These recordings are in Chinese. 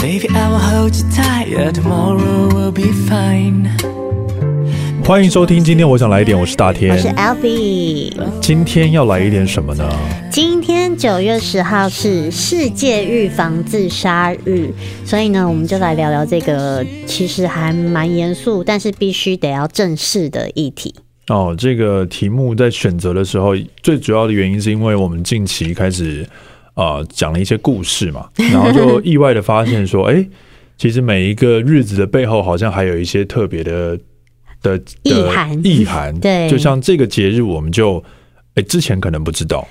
Baby, I will hold you tight. Yeah, tomorrow will be fine. 欢迎收听，今天我想来一点，我是大天，我是 albie。今天要来一点什么呢？今天九月十号是世界预防自杀日，所以呢，我们就来聊聊这个其实还蛮严肃，但是必须得要正视的议题。哦，这个题目在选择的时候，最主要的原因是因为我们近期开始。啊、呃，讲了一些故事嘛，然后就意外的发现说，哎、欸，其实每一个日子的背后，好像还有一些特别的的意涵。意涵，对，就像这个节日，我们就哎、欸、之前可能不知道，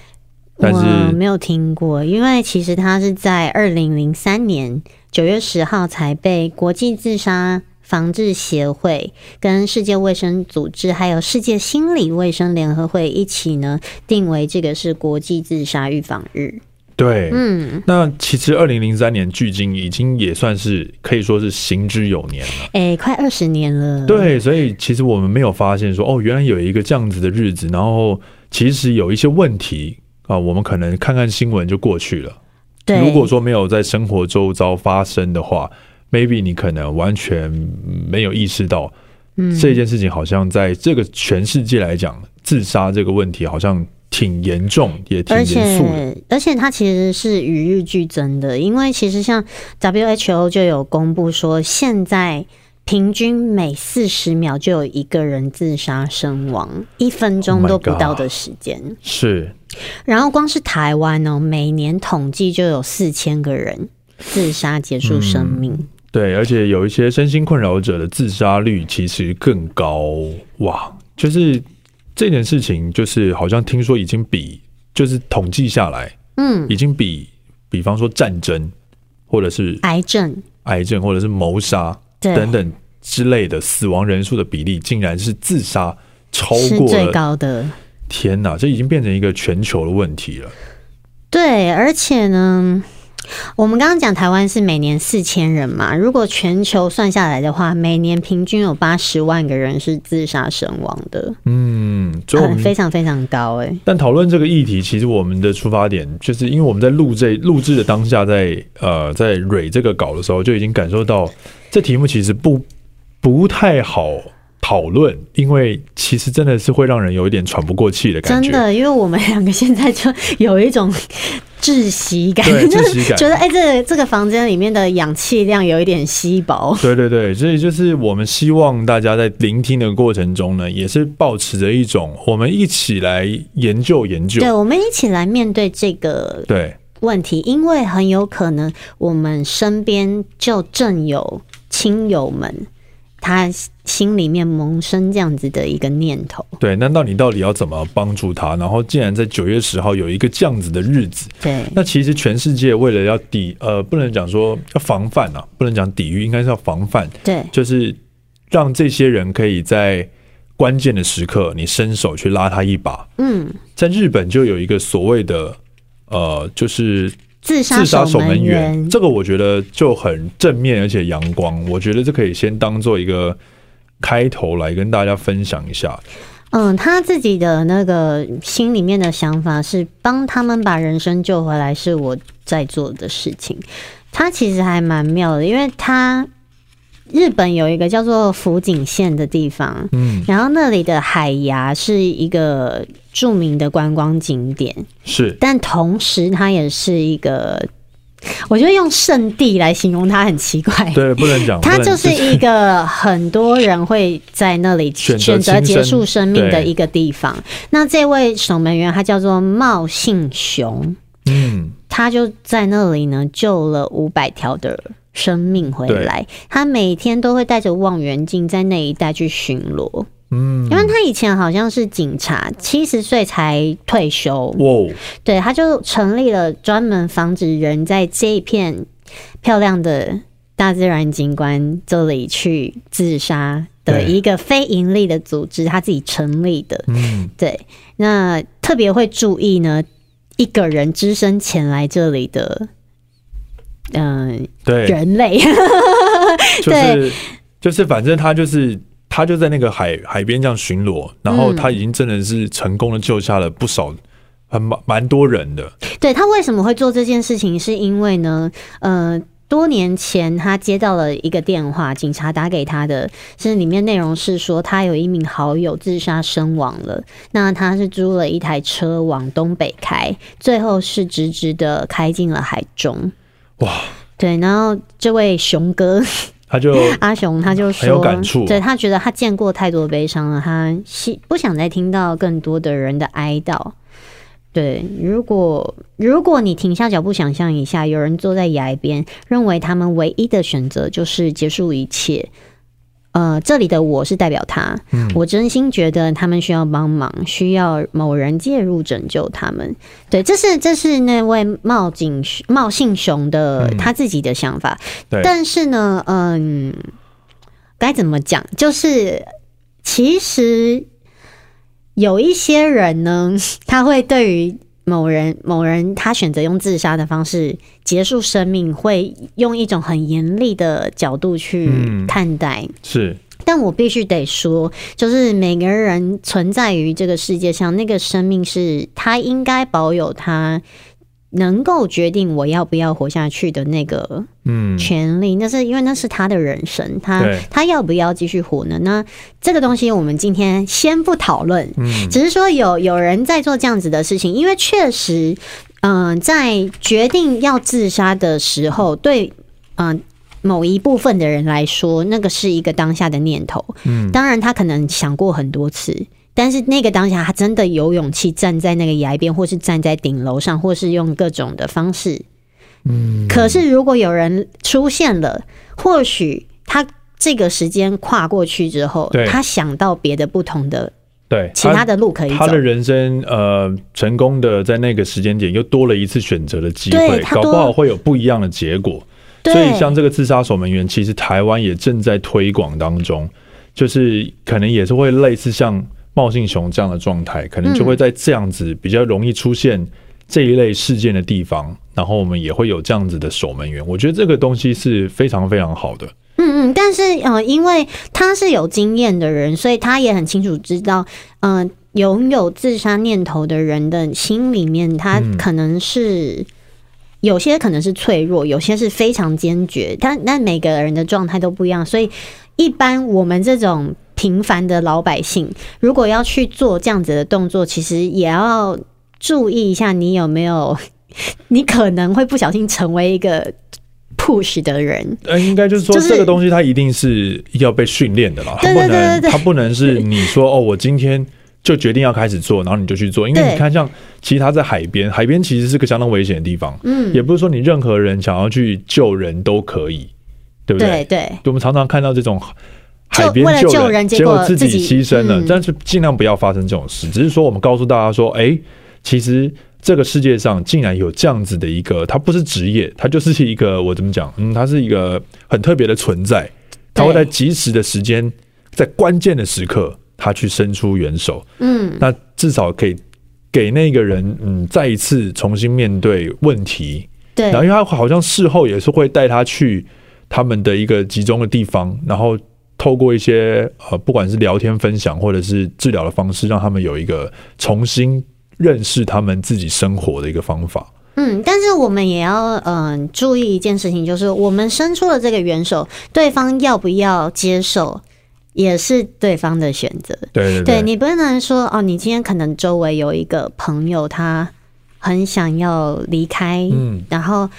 但是没有听过，因为其实它是在二零零三年九月十号才被国际自杀防治协会、跟世界卫生组织还有世界心理卫生联合会一起呢定为这个是国际自杀预防日。对，嗯，那其实二零零三年距今已经也算是可以说是行之有年了，哎、欸，快二十年了。对，所以其实我们没有发现说，哦，原来有一个这样子的日子，然后其实有一些问题啊，我们可能看看新闻就过去了。对，如果说没有在生活周遭发生的话，maybe 你可能完全没有意识到，嗯，这件事情好像在这个全世界来讲，自杀这个问题好像。挺严重，也挺严肃的，而且而且它其实是与日俱增的，因为其实像 WHO 就有公布说，现在平均每四十秒就有一个人自杀身亡，一分钟都不到的时间。Oh、是，然后光是台湾哦，每年统计就有四千个人自杀结束生命。嗯。对，而且有一些身心困扰者的自杀率其实更高哇，就是。这件事情就是好像听说已经比就是统计下来，嗯，已经比比方说战争或者是癌症、癌症或者是谋杀等等之类的死亡人数的比例，竟然是自杀超过最高的。天哪，这已经变成一个全球的问题了。对，而且呢。我们刚刚讲台湾是每年四千人嘛，如果全球算下来的话，每年平均有八十万个人是自杀身亡的。嗯，很非常非常高哎。但讨论这个议题，其实我们的出发点就是因为我们在录这录制的当下在，在呃在蕊这个稿的时候，就已经感受到这题目其实不不太好讨论，因为其实真的是会让人有一点喘不过气的感觉。真的，因为我们两个现在就有一种。窒息感，就是 觉得哎、欸，这个这个房间里面的氧气量有一点稀薄。对对对，所以就是我们希望大家在聆听的过程中呢，也是保持着一种我们一起来研究研究，对，我们一起来面对这个对问题，因为很有可能我们身边就正有亲友们。他心里面萌生这样子的一个念头，对，那到你到底要怎么帮助他？然后，既然在九月十号有一个这样子的日子，对，那其实全世界为了要抵呃，不能讲说要防范啊，不能讲抵御，应该是要防范，对，就是让这些人可以在关键的时刻，你伸手去拉他一把。嗯，在日本就有一个所谓的呃，就是。自杀守门员，这个我觉得就很正面，而且阳光。我觉得这可以先当做一个开头来跟大家分享一下。嗯，他自己的那个心里面的想法是帮他们把人生救回来，是我在做的事情。他其实还蛮妙的，因为他。日本有一个叫做福井县的地方，嗯，然后那里的海牙是一个著名的观光景点，是，但同时它也是一个，我觉得用圣地来形容它很奇怪，对，不能讲，它就是一个很多人会在那里 选择结束生命的一个地方。那这位守门员他叫做茂信雄，嗯，他就在那里呢救了五百条的。生命回来，他每天都会带着望远镜在那一带去巡逻。嗯，因为他以前好像是警察，七十岁才退休。哇，对，他就成立了专门防止人在这一片漂亮的大自然景观这里去自杀的一个非盈利的组织，他自己成立的。嗯，对，那特别会注意呢，一个人只身前来这里的。嗯，对，人类，就是就是，反正他就是他就在那个海海边这样巡逻，然后他已经真的是成功的救下了不少，很蛮蛮多人的。对，他为什么会做这件事情？是因为呢，呃，多年前，他接到了一个电话，警察打给他的，是里面内容是说他有一名好友自杀身亡了。那他是租了一台车往东北开，最后是直直的开进了海中。哇！对，然后这位熊哥，他就 阿雄，他就说，很有感触，对，他觉得他见过太多悲伤了，他希不想再听到更多的人的哀悼。对，如果如果你停下脚步想象一下，有人坐在崖边，认为他们唯一的选择就是结束一切。呃，这里的我是代表他，嗯，我真心觉得他们需要帮忙，需要某人介入拯救他们。对，这是这是那位冒警冒姓熊的他自己的想法。嗯，但是呢，嗯，该怎么讲？就是其实。有一些人呢，他会对于某人某人他选择用自杀的方式结束生命，会用一种很严厉的角度去看待。嗯，是，但我必须得说，就是每个人存在于这个世界上，那个生命是他应该保有他。能够决定我要不要活下去的那个嗯权利，那是因为那是他的人生，他他要不要继续活呢？那这个东西我们今天先不讨论，嗯，只是说有有人在做这样子的事情，因为确实，嗯，在决定要自杀的时候，对，嗯，某一部分的人来说，那个是一个当下的念头，嗯，当然他可能想过很多次。但是那个当下，他真的有勇气站在那个崖边，或是站在顶楼上，或是用各种的方式。嗯。可是如果有人出现了，或许他这个时间跨过去之后，他想到别的不同的对其他的路可以走。他的人生呃成功的在那个时间点又多了一次选择的机会，搞不好会有不一样的结果。所以像这个自杀守门员，其实台湾也正在推广当中，就是可能也是会类似像。茂信雄这样的状态，可能就会在这样子比较容易出现这一类事件的地方，嗯、然后我们也会有这样子的守门员。我觉得这个东西是非常非常好的。嗯嗯，但是呃，因为他是有经验的人，所以他也很清楚知道，嗯、呃，拥有自杀念头的人的心里面，他可能是、嗯、有些可能是脆弱，有些是非常坚决。但但每个人的状态都不一样，所以一般我们这种。平凡的老百姓，如果要去做这样子的动作，其实也要注意一下，你有没有，你可能会不小心成为一个 push 的人。呃，应该就是说，这个东西它一定是要被训练的啦，它不能，它不能是你说哦，我今天就决定要开始做，然后你就去做。因为你看，像其实他在海边，海边其实是个相当危险的地方。嗯，也不是说你任何人想要去救人都可以，对不对？对，对，我们常常看到这种。海边救人，结果自己牺牲了，但是尽量不要发生这种事。只是说，我们告诉大家说，哎，其实这个世界上竟然有这样子的一个，它不是职业，它就是一个我怎么讲？嗯，它是一个很特别的存在。它会在及时的时间，在关键的时刻，它去伸出援手。嗯，那至少可以给那个人，嗯，再一次重新面对问题。对，然后因为他好像事后也是会带他去他们的一个集中的地方，然后。透过一些呃，不管是聊天分享或者是治疗的方式，让他们有一个重新认识他们自己生活的一个方法。嗯，但是我们也要嗯、呃、注意一件事情，就是我们伸出了这个援手，对方要不要接受，也是对方的选择。对对对，对，你不能说哦，你今天可能周围有一个朋友，他很想要离开，嗯，然后。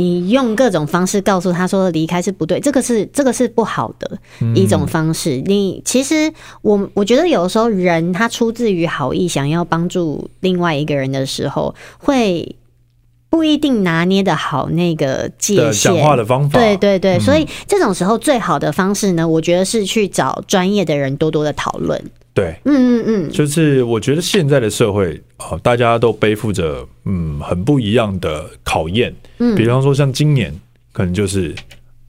你用各种方式告诉他说离开是不对，这个是这个是不好的一种方式。你其实我我觉得有的时候人他出自于好意，想要帮助另外一个人的时候，会不一定拿捏得好那个界限。讲话的方法，对对对，所以这种时候最好的方式呢，我觉得是去找专业的人多多的讨论。对，嗯嗯嗯，就是我觉得现在的社会啊，大家都背负着嗯很不一样的考验，嗯，比方说像今年可能就是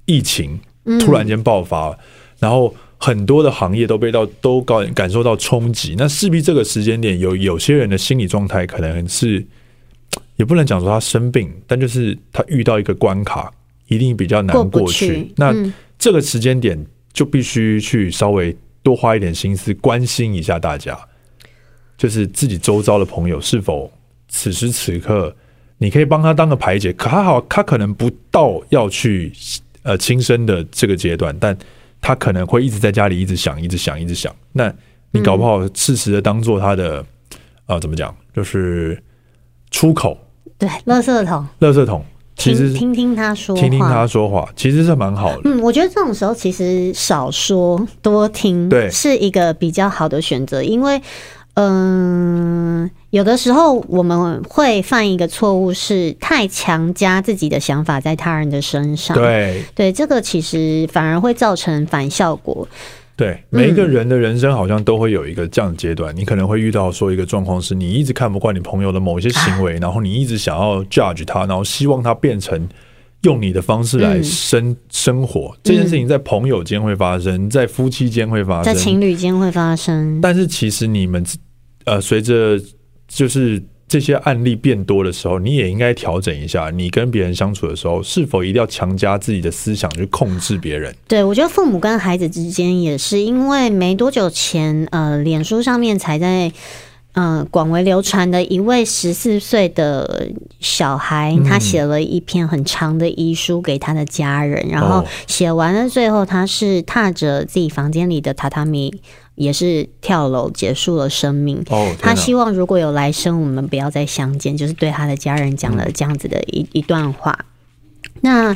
疫情突然间爆发，然后很多的行业都被到都感感受到冲击，那势必这个时间点有有些人的心理状态可能是也不能讲说他生病，但就是他遇到一个关卡，一定比较难过去，那这个时间点就必须去稍微。多花一点心思关心一下大家，就是自己周遭的朋友是否此时此刻你可以帮他当个排解。可还好，他可能不到要去呃轻生的这个阶段，但他可能会一直在家里一直想，一直想，一直想。那你搞不好适时的当做他的啊、怎么讲，就是出口。对，垃圾桶，垃圾桶。其实听听他说，听听他说话，其实是蛮好的。嗯，我觉得这种时候其实少说多听，对，是一个比较好的选择。因为，嗯、呃，有的时候我们会犯一个错误，是太强加自己的想法在他人的身上。对，对，这个其实反而会造成反效果。对，每一个人的人生好像都会有一个这样的阶段，嗯，你可能会遇到说一个状况是，你一直看不惯你朋友的某一些行为，啊，然后你一直想要 judge 他，然后希望他变成用你的方式来生，嗯，生活。这件事情在朋友间会发生，在夫妻间会发生，在情侣间会发生。但是其实你们呃，随着就是。这些案例变多的时候，你也应该调整一下。你跟别人相处的时候，是否一定要强加自己的思想去控制别人？对，我觉得父母跟孩子之间也是，因为没多久前，呃，脸书上面才在，呃，广为流传的一位十四岁的小孩，他写了一篇很长的遗书给他的家人，然后写完了，最后他是踏着自己房间里的榻榻米。也是跳楼结束了生命。哦，他希望如果有来生，我们不要再相见，就是对他的家人讲了这样子的一一段话。那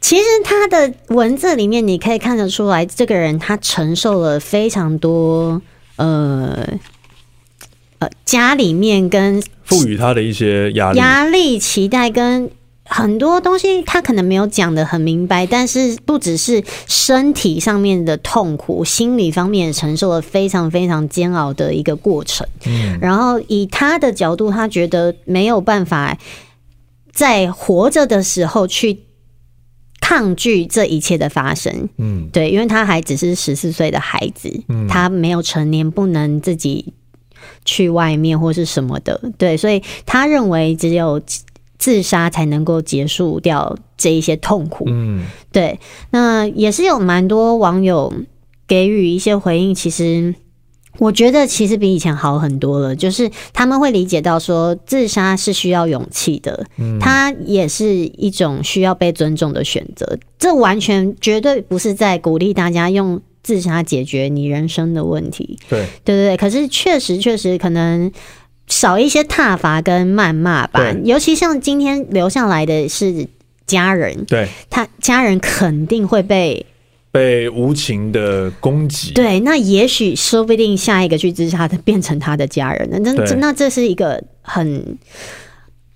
其实他的文字里面，你可以看得出来，这个人他承受了非常多，呃呃，家里面跟赋予他的一些压力、压力、期待跟。很多东西他可能没有讲的很明白，但是不只是身体上面的痛苦，心理方面也承受了非常非常煎熬的一个过程。嗯，然后以他的角度，他觉得没有办法在活着的时候去抗拒这一切的发生。嗯，对，因为他还只是十四岁的孩子，嗯他没有成年，不能自己去外面或是什么的。对，所以他认为只有。自杀才能够结束掉这一些痛苦。嗯，对。那也是有蛮多网友给予一些回应。其实我觉得，其实比以前好很多了。就是他们会理解到说，自杀是需要勇气的。嗯，它也是一种需要被尊重的选择。这完全绝对不是在鼓励大家用自杀解决你人生的问题。对，对对对。可是确实，确实可能。少一些挞伐跟谩骂吧，尤其像今天留下来的是家人，对，他家人肯定会被被无情的攻击。对，那也许说不定下一个去自杀的变成他的家人，那那那这是一个很，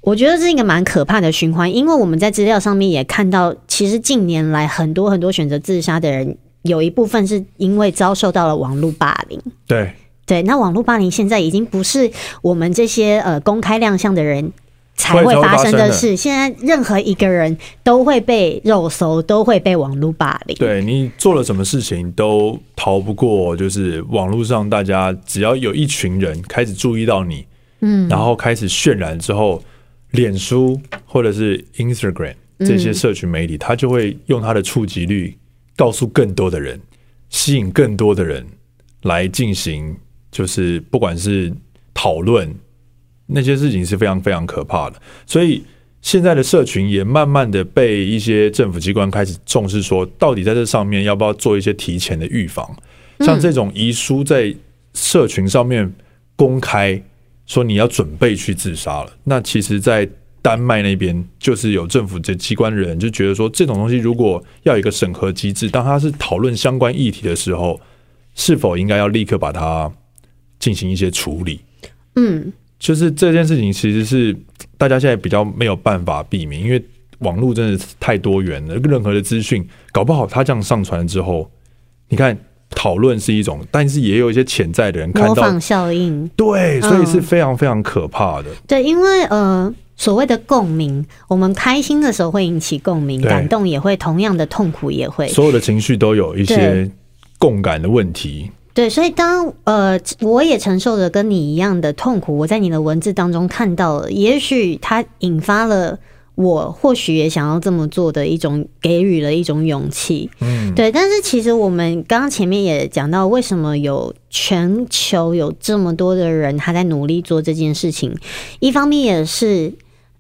我觉得这是一个蛮可怕的循环，因为我们在资料上面也看到，其实近年来很多很多选择自杀的人，有一部分是因为遭受到了网络霸凌。对。对，那网络霸凌现在已经不是我们这些呃公开亮相的人才会发生的事，现在任何一个人都会被肉搜，都会被网络霸凌。对，你做了什么事情都逃不过，就是网络上大家只要有一群人开始注意到你，嗯，然后开始渲染之后，脸书或者是 Instagram 这些社群媒体，他就会用他的触及率告诉更多的人，吸引更多的人来进行。就是不管是讨论那些事情是非常非常可怕的，所以现在的社群也慢慢的被一些政府机关开始重视，说到底在这上面要不要做一些提前的预防？像这种遗书在社群上面公开说你要准备去自杀了，那其实，在丹麦那边就是有政府这机关人就觉得说，这种东西如果要有一个审核机制，当他是讨论相关议题的时候，是否应该要立刻把它。进行一些处理，嗯，就是这件事情其实是大家现在比较没有办法避免，因为网络真的是太多元了，任何的资讯搞不好他这样上传之后，你看讨论是一种，但是也有一些潜在的人看到模仿效应，对，所以是非常非常可怕的。嗯、对，因为呃，所谓的共鸣，我们开心的时候会引起共鸣，感动也会，同样的痛苦也会，所有的情绪都有一些共感的问题。对，所以当呃，我也承受着跟你一样的痛苦，我在你的文字当中看到了，也许它引发了我或许也想要这么做的一种给予了一种勇气。嗯，对。但是其实我们刚刚前面也讲到，为什么有全球有这么多的人他在努力做这件事情，一方面也是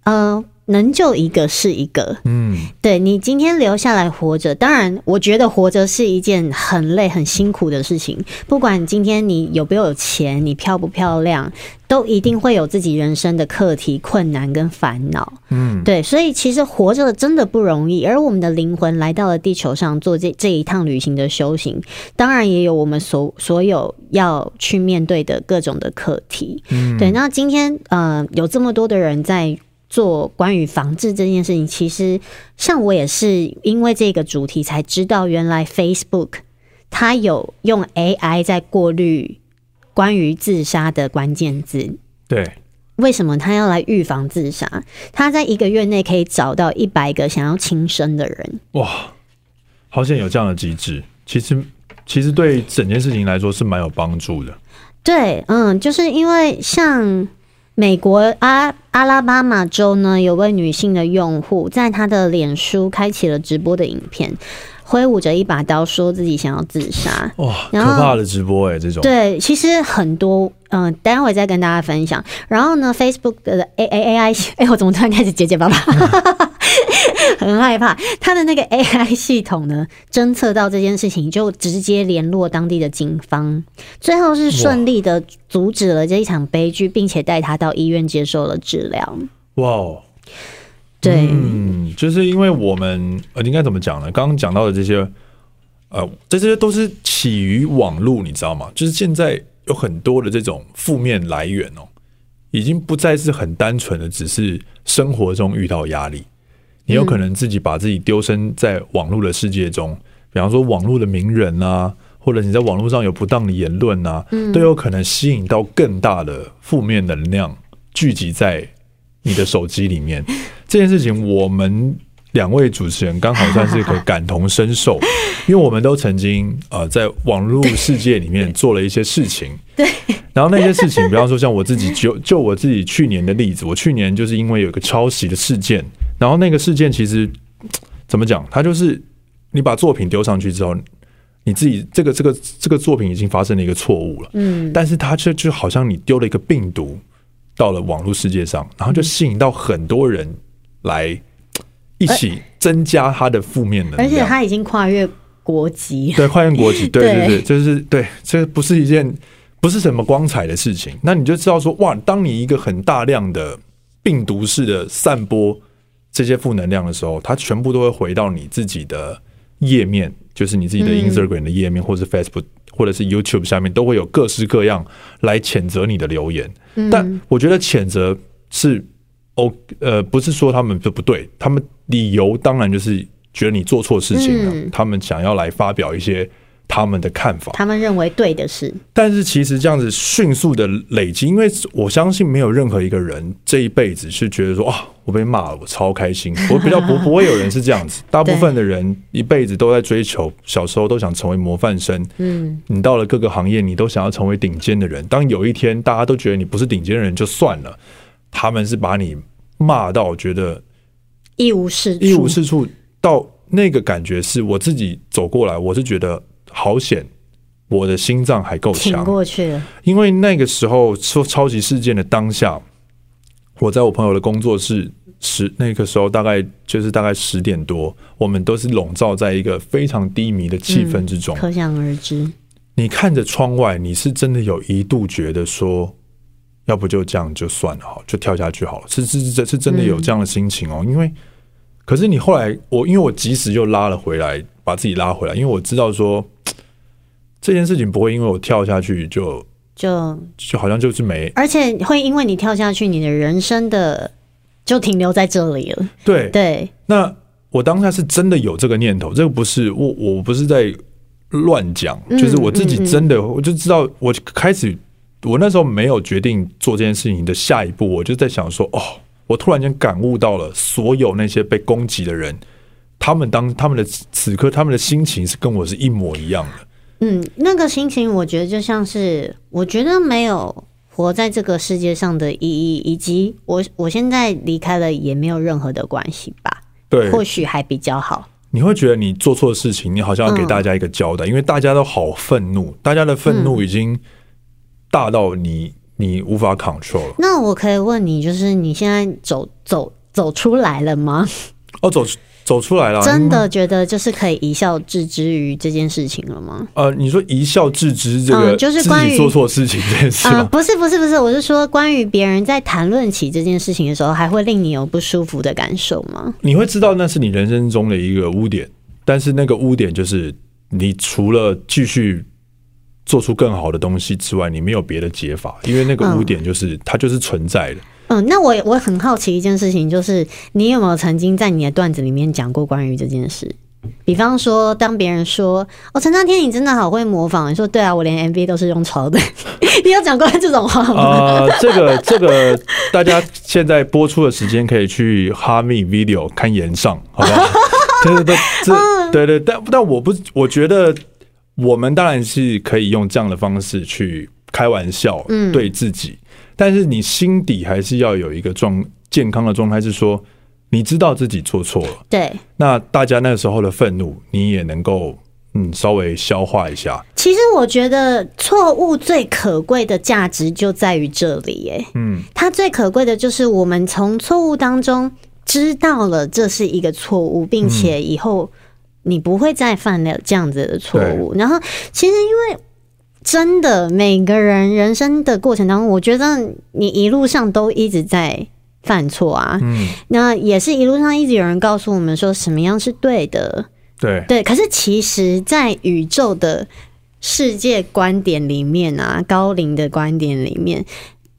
呃。能救一个是一个，嗯，对，你今天留下来活着，当然，我觉得活着是一件很累、很辛苦的事情。不管今天你有没有钱，你漂不漂亮，都一定会有自己人生的课题、困难跟烦恼。嗯，对，所以其实活着真的不容易。而我们的灵魂来到了地球上做这这一趟旅行的修行，当然也有我们所所有要去面对的各种的课题。嗯，对。那今天呃，有这么多的人在。做关于防治这件事情，其实像我也是因为这个主题才知道，原来 Facebook 它有用 AI 在过滤关于自杀的关键字。对，为什么他要来预防自杀？他在一个月内可以找到一百个想要轻生的人。哇，好像有这样的机制，其实其实对整件事情来说是蛮有帮助的。对，嗯，就是因为像。美国阿阿拉巴马州呢，有位女性的用户在她的脸书开启了直播的影片，挥舞着一把刀，说自己想要自杀。哇，可怕的直播哎、欸，这种对，其实很多，嗯、呃，待会再跟大家分享。然后呢，Facebook 的 A A A I，哎，我怎么突然开始结结巴巴？很害怕，他的那个 AI 系统呢，侦测到这件事情，就直接联络当地的警方，最后是顺利的阻止了这一场悲剧，并且带他到医院接受了治疗。哇，对，嗯，就是因为我们呃，应该怎么讲呢？刚刚讲到的这些，呃，这些都是起于网络，你知道吗？就是现在有很多的这种负面来源哦，已经不再是很单纯的，只是生活中遇到压力。你有可能自己把自己丢身在网络的世界中，嗯、比方说网络的名人啊，或者你在网络上有不当的言论啊，嗯、都有可能吸引到更大的负面能量聚集在你的手机里面。这件事情，我们两位主持人刚好算是可 感同身受，因为我们都曾经呃在网络世界里面做了一些事情。对，然后那些事情，比方说像我自己就就我自己去年的例子，我去年就是因为有一个抄袭的事件。然后那个事件其实怎么讲？它就是你把作品丢上去之后，你自己这个这个这个作品已经发生了一个错误了。嗯，但是它却就好像你丢了一个病毒到了网络世界上，然后就吸引到很多人来一起增加他的负面能量。而且他已经跨越国籍，对，跨越国籍，对对对，就是对，这不是一件不是什么光彩的事情。那你就知道说，哇，当你一个很大量的病毒式的散播。这些负能量的时候，它全部都会回到你自己的页面，就是你自己的 Instagram 的页面，或者是 Facebook，或者是 YouTube 下面，都会有各式各样来谴责你的留言。但我觉得谴责是哦，呃，不是说他们就不对，他们理由当然就是觉得你做错事情了，他们想要来发表一些。他们的看法，他们认为对的事，但是其实这样子迅速的累积，因为我相信没有任何一个人这一辈子是觉得说啊，我被骂了，我超开心。我比较不不会有人是这样子，大部分的人一辈子都在追求，小时候都想成为模范生。嗯，你到了各个行业，你都想要成为顶尖的人。当有一天大家都觉得你不是顶尖的人就算了，他们是把你骂到觉得一无是处，一无是处。到那个感觉是我自己走过来，我是觉得。好险，我的心脏还够强，过去了。因为那个时候说超级事件的当下，我在我朋友的工作室，十那个时候大概就是大概十点多，我们都是笼罩在一个非常低迷的气氛之中，可想而知。你看着窗外，你是真的有一度觉得说，要不就这样就算了，好，就跳下去好了。是是是，是真的有这样的心情哦。因为，可是你后来，我因为我及时又拉了回来，把自己拉回来，因为我知道说。这件事情不会因为我跳下去就就就好像就是没，而且会因为你跳下去，你的人生的就停留在这里了。对对，那我当下是真的有这个念头，这个不是我我不是在乱讲，就是我自己真的我就知道，我开始我那时候没有决定做这件事情的下一步，我就在想说，哦，我突然间感悟到了，所有那些被攻击的人，他们当他们的此刻他们的心情是跟我是一模一样的。嗯，那个心情，我觉得就像是，我觉得没有活在这个世界上的意义，以及我我现在离开了也没有任何的关系吧。对，或许还比较好。你会觉得你做错事情，你好像要给大家一个交代，嗯、因为大家都好愤怒，大家的愤怒已经大到你、嗯、你无法 control 了。那我可以问你，就是你现在走走走出来了吗？哦，走走出来了，真的觉得就是可以一笑置之于这件事情了吗？呃，你说一笑置之这个，就是关于做错事情这件事吗？不是，不是，不是，我是说关于别人在谈论起这件事情的时候，还会令你有不舒服的感受吗？你会知道那是你人生中的一个污点，但是那个污点就是你除了继续。做出更好的东西之外，你没有别的解法，因为那个污点就是、嗯、它就是存在的。嗯，那我我很好奇一件事情，就是你有没有曾经在你的段子里面讲过关于这件事？比方说，当别人说“哦，陈昌天，你真的好会模仿”，你说“对啊，我连 MV 都是用抄的”，你有讲过这种话吗？啊、呃，这个这个，大家现在播出的时间可以去哈密 Video 看炎上，好不好？对对 对，这对对，但但我不，我觉得。我们当然是可以用这样的方式去开玩笑，嗯对自己，嗯，但是你心底还是要有一个状健康的状态，是说你知道自己做错了，对，那大家那时候的愤怒，你也能够嗯稍微消化一下。其实我觉得错误最可贵的价值就在于这里，耶。嗯，它最可贵的就是我们从错误当中知道了这是一个错误，并且以后。你不会再犯了这样子的错误。然后，其实因为真的每个人人生的过程当中，我觉得你一路上都一直在犯错啊。嗯，那也是一路上一直有人告诉我们说什么样是对的。对对，可是其实，在宇宙的世界观点里面啊，高龄的观点里面。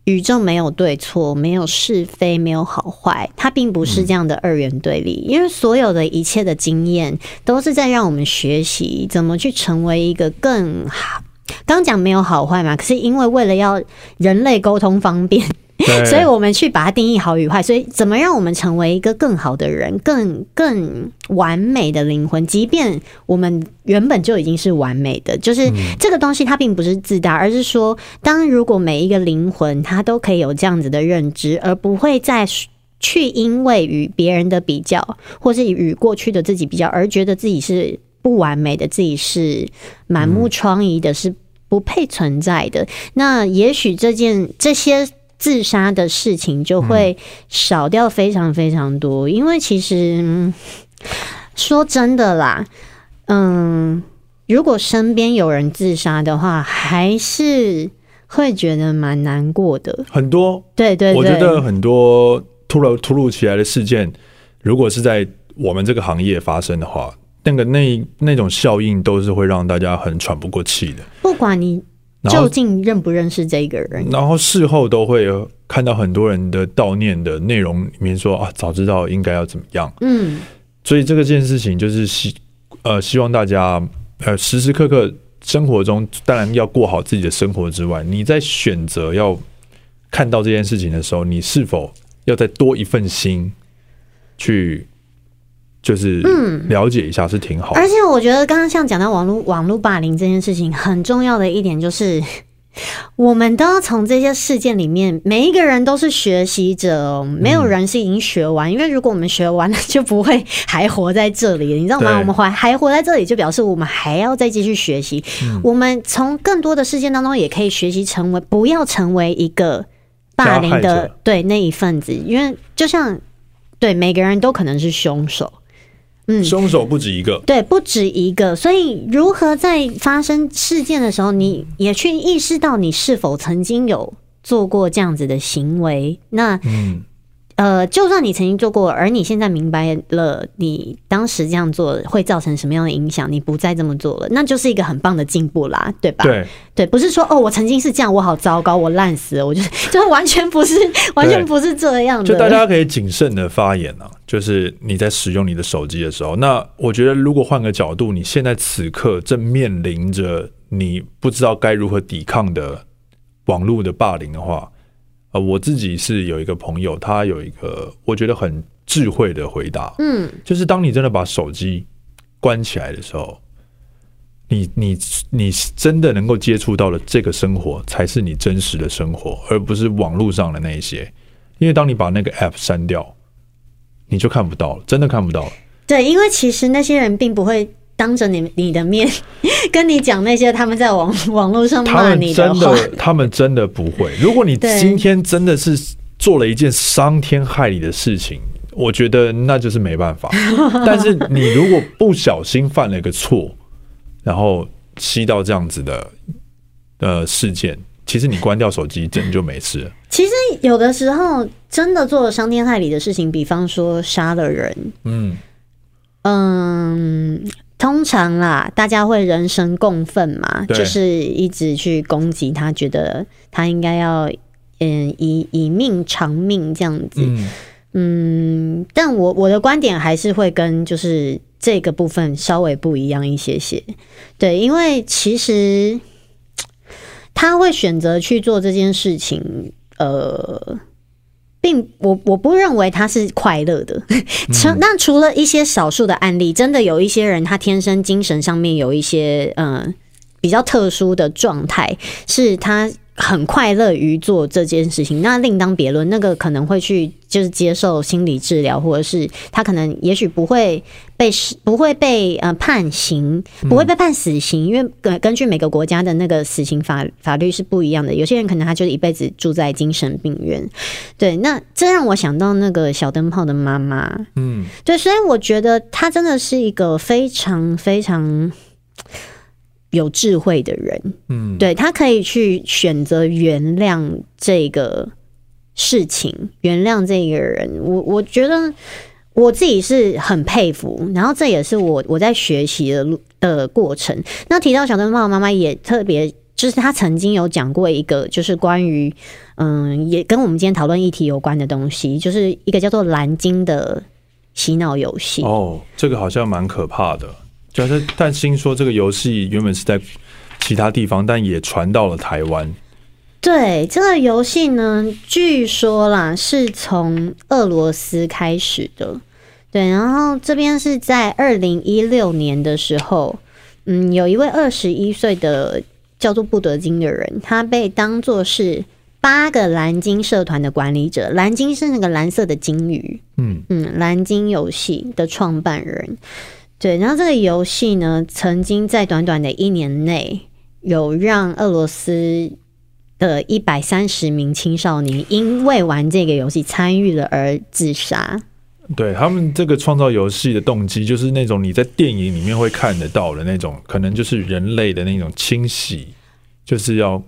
宇宙没有对错，没有是非，没有好坏，它并不是这样的二元对立。因为所有的一切的经验都是在让我们学习怎么去成为一个更好。刚讲没有好坏嘛，可是因为为了要人类沟通方便。所以，我们去把它定义好与坏。所以，怎么让我们成为一个更好的人，更更完美的灵魂？即便我们原本就已经是完美的，就是这个东西，它并不是自大，而是说，当如果每一个灵魂它都可以有这样子的认知，而不会再去因为与别人的比较，或是与过去的自己比较，而觉得自己是不完美的，自己是满目疮痍的，是不配存在的。那也许这件这些。自杀的事情就会少掉非常非常多，因为其实说真的啦，嗯，如果身边有人自杀的话，还是会觉得蛮难过的。很多，对对对，我觉得很多突然突如其来的事件，如果是在我们这个行业发生的话，那个那那种效应都是会让大家很喘不过气的。不管你。究竟认不认识这个人？然后事后都会看到很多人的悼念的内容里面说啊，早知道应该要怎么样。嗯，所以这个件事情就是希呃希望大家呃时时刻刻生活中当然要过好自己的生活之外，你在选择要看到这件事情的时候，你是否要再多一份心去？就是嗯，了解一下是挺好、嗯。而且我觉得刚刚像讲到网络网络霸凌这件事情，很重要的一点就是，我们都要从这些事件里面，每一个人都是学习者哦，没有人是已经学完。因为如果我们学完了，就不会还活在这里，你知道吗？我们还还活在这里，就表示我们还要再继续学习。我们从更多的事件当中，也可以学习成为不要成为一个霸凌的对那一份子，因为就像对每个人都可能是凶手。嗯，凶手不止一个，对，不止一个。所以，如何在发生事件的时候，你也去意识到你是否曾经有做过这样子的行为？那，嗯。呃，就算你曾经做过，而你现在明白了，你当时这样做会造成什么样的影响，你不再这么做了，那就是一个很棒的进步啦，对吧？对，对，不是说哦，我曾经是这样，我好糟糕，我烂死了，我就是，就完全不是，完全不是这样的。就大家可以谨慎的发言啊，就是你在使用你的手机的时候，那我觉得如果换个角度，你现在此刻正面临着你不知道该如何抵抗的网络的霸凌的话。呃，我自己是有一个朋友，他有一个我觉得很智慧的回答，嗯，就是当你真的把手机关起来的时候，你你你真的能够接触到了这个生活，才是你真实的生活，而不是网络上的那一些。因为当你把那个 app 删掉，你就看不到了，真的看不到了。对，因为其实那些人并不会。当着你你的面跟你讲那些他们在网 网络上骂你的话，他们真的，他们真的不会。如果你今天真的是做了一件伤天害理的事情，我觉得那就是没办法。但是你如果不小心犯了一个错，然后吸到这样子的呃事件，其实你关掉手机，真的就没事了。其实有的时候真的做了伤天害理的事情，比方说杀了人，嗯嗯，通常啦，大家会人神共愤嘛，就是一直去攻击他，觉得他应该要嗯以以命偿命这样子。嗯。嗯，但我我的观点还是会跟就是这个部分稍微不一样一些些，对，因为其实 他会选择去做这件事情，呃，并我我不认为他是快乐的。那除了一些少数的案例，真的有一些人他天生精神上面有一些嗯、呃、比较特殊的状态，是他。很快乐于做这件事情，那另当别论。那个可能会去就是接受心理治疗，或者是他可能也许不会被不会被呃判刑，不会被判死刑，因为根根据每个国家的那个死刑法法律是不一样的。有些人可能他就是一辈子住在精神病院。对，那这让我想到那个小灯泡的妈妈。嗯，对，所以我觉得他真的是一个非常非常。有智慧的人，嗯，对，他可以去选择原谅这个事情，原谅这个人。我我觉得我自己是很佩服，然后这也是我我在学习的路的过程。那提到小灯泡妈妈也特别，就是他曾经有讲过一个，就是关于嗯，也跟我们今天讨论议题有关的东西，就是一个叫做蓝鲸的洗脑游戏。哦，这个好像蛮可怕的。就是，但听说这个游戏原本是在其他地方，但也传到了台湾。对，这个游戏呢，据说啦是从俄罗斯开始的。对，然后这边是在二零一六年的时候，嗯，有一位二十一岁的叫做布德金的人，他被当作是八个蓝鲸社团的管理者。蓝鲸是那个蓝色的鲸鱼，嗯嗯，蓝鲸游戏的创办人。对，然后这个游戏呢，曾经在短短的一年内，有让俄罗斯的一百三十名青少年因为玩这个游戏参与了而自杀。对，他们这个创造游戏的动机，就是那种你在电影里面会看得到的那种，可能就是人类的那种清洗，就是要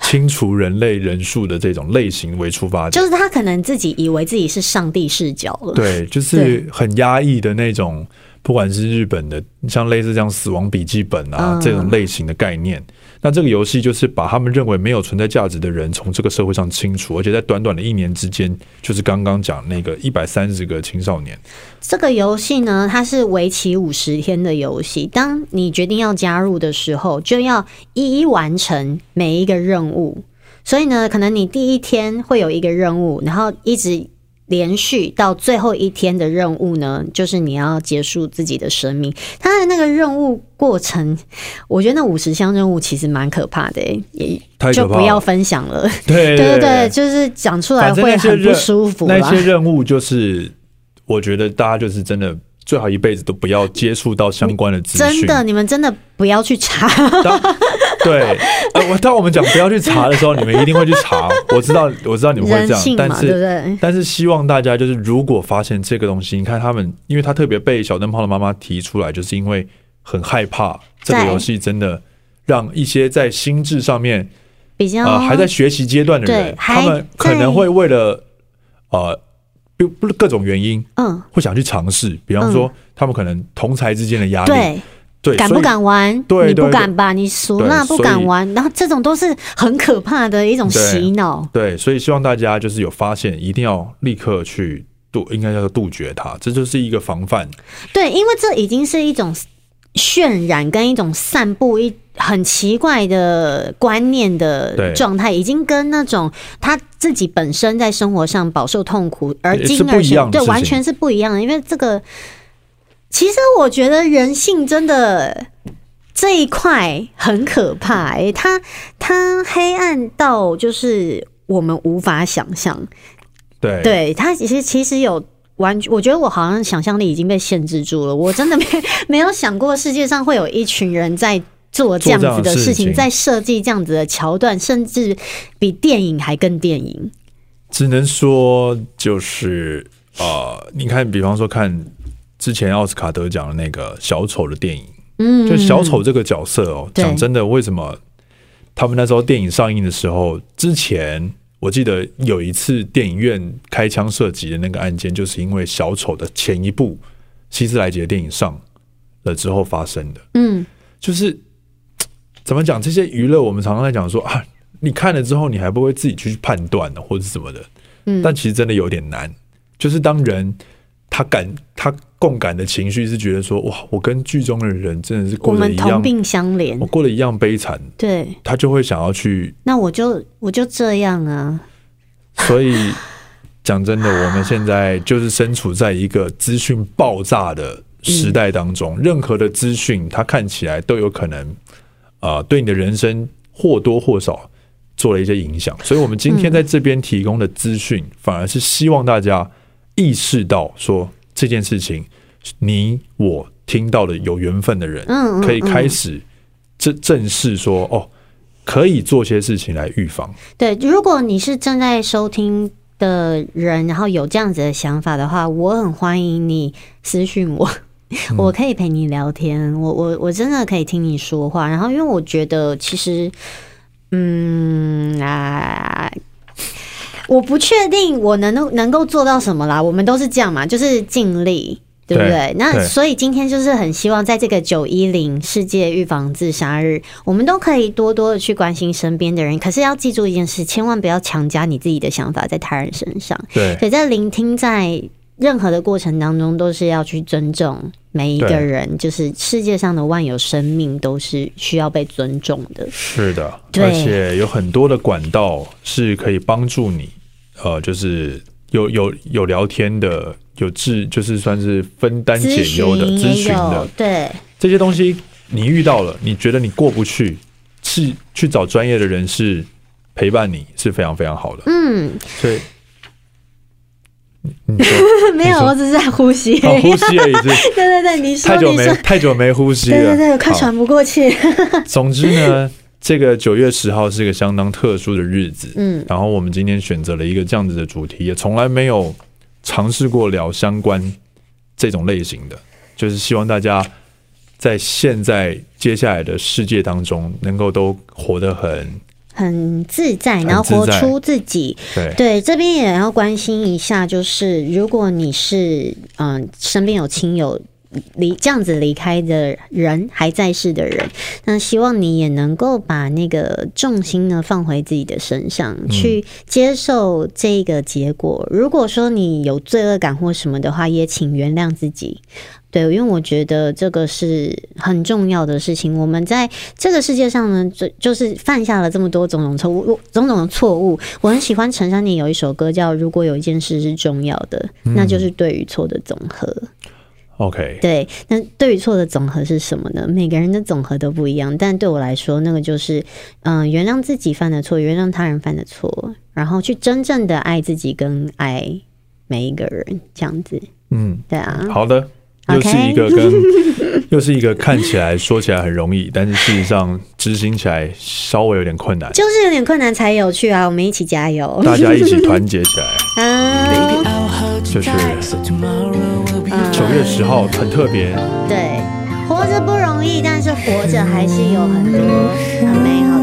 清除人类人数的这种类型为出发点。就是他可能自己以为自己是上帝视角了。对，就是很压抑的那种。不管是日本的，像类似这样《死亡笔记本》啊这种类型的概念，嗯、那这个游戏就是把他们认为没有存在价值的人从这个社会上清除，而且在短短的一年之间，就是刚刚讲那个一百三十个青少年。这个游戏呢，它是为期五十天的游戏。当你决定要加入的时候，就要一一完成每一个任务。所以呢，可能你第一天会有一个任务，然后一直。连续到最后一天的任务呢，就是你要结束自己的生命。他的那个任务过程，我觉得那五十项任务其实蛮可怕的，也就不要分享了。对对对，就是讲出来会很不舒服。那些任务就是，我觉得大家就是真的。最好一辈子都不要接触到相关的资讯。真的，你们真的不要去查。对，呃，我当我们讲不要去查的时候，你们一定会去查。我知道，我知道你们会这样，但是，对对，但是希望大家就是，如果发现这个东西，你看他们，因为他特别被小灯泡的妈妈提出来，就是因为很害怕这个游戏真的让一些在心智上面比较呃还在学习阶段的人，他们可能会为了呃。不是各种原因，嗯，会想去尝试。比方说，他们可能同才之间的压力，对，敢不敢玩？对，你不敢吧？你熟那不敢玩，然后这种都是很可怕的一种洗脑。对，所以希望大家就是有发现，一定要立刻去杜，应该叫做杜绝它。这就是一个防范。对，因为这已经是一种渲染跟一种散布一。很奇怪的观念的状态，已经跟那种他自己本身在生活上饱受痛苦而进而学，对，完全是不一样的。因为这个，其实我觉得人性真的这一块很可怕，欸，哎，它它黑暗到就是我们无法想象。对，对，它其实其实有完，我觉得我好像想象力已经被限制住了。我真的没 没有想过世界上会有一群人在。做这样子的事情，在设计这样子的桥段，甚至比电影还更电影。只能说，就是呃，你看，比方说看之前奥斯卡得奖的那个小丑的电影，嗯，就小丑这个角色哦，讲真的，为什么他们那时候电影上映的时候，之前我记得有一次电影院开枪射击的那个案件，就是因为小丑的前一部希斯莱杰电影上了之后发生的，嗯，就是 怎么讲这些娱乐，我们常常在讲说啊，你看了之后，你还不会自己去判断呢，或者什么的，嗯，但其实真的有点难。就是当人他感他共感的情绪是觉得说哇，我跟剧中的人真的是过得一样，同病相怜，我过得一样悲惨，对，他就会想要去。那我就我就这样啊。所以讲真的，我们现在就是身处在一个资讯爆炸的时代当中，嗯、任何的资讯，它看起来都有可能啊、呃，对你的人生或多或少做了一些影响。所以，我们今天在这边提供的资讯，反而是希望大家意识到说这件事情，你我听到的有缘分的人，可以开始正正视说哦。可以做些事情来预防。对，如果你是正在收听的人，然后有这样子的想法的话，我很欢迎你私讯我，我可以陪你聊天，我我我真的可以听你说话。然后，因为我觉得其实，嗯啊，我不确定我能能够做到什么啦。我们都是这样嘛，就是尽力。对不对？对，那所以今天就是很希望在这个九一零世界预防自杀日，我们都可以多多的去关心身边的人。可是要记住一件事，千万不要强加你自己的想法在他人身上。对，所以在聆听，在任何的过程当中，都是要去尊重每一个人。就是世界上的万有生命都是需要被尊重的。是的，而且有很多的管道是可以帮助你，呃，就是有有有聊天的。有治就是算是分担解忧的咨询的，对这些东西你遇到了，你觉得你过不去，是去找专业的人士陪伴你是非常非常好的。嗯，所以 没有，我只是在呼吸，呼吸而已。对对对，你说太久没太久没呼吸了，对对对，快喘不过气。总之呢，这个九月十号是一个相当特殊的日子。嗯，然后我们今天选择了一个这样子的主题，也从来没有。尝试过聊相关这种类型的，就是希望大家在现在接下来的世界当中，能够都活得很很自在，然后活出自己。对对，这边也要关心一下，就是如果你是嗯身边有亲友。离这样子离开的人还在世的人，那希望你也能够把那个重心呢放回自己的身上，去接受这个结果。如果说你有罪恶感或什么的话，也请原谅自己。对，因为我觉得这个是很重要的事情。我们在这个世界上呢，就就是犯下了这么多种种错误，种种的错误。我很喜欢陈珊妮有一首歌叫《如果有一件事是重要的》，那就是对与错的总和。OK，对，那对与错的总和是什么呢？每个人的总和都不一样，但对我来说，那个就是，嗯、呃，原谅自己犯的错，原谅他人犯的错，然后去真正的爱自己跟爱每一个人，这样子。嗯，对啊。好的，又是一个跟 又是一个看起来说起来很容易，但是事实上执行起来稍微有点困难，就是有点困难才有趣啊！我们一起加油，大家一起团结起来。啊，就是。九月十号很特别，对，活着不容易，但是活着还是有很多很美好。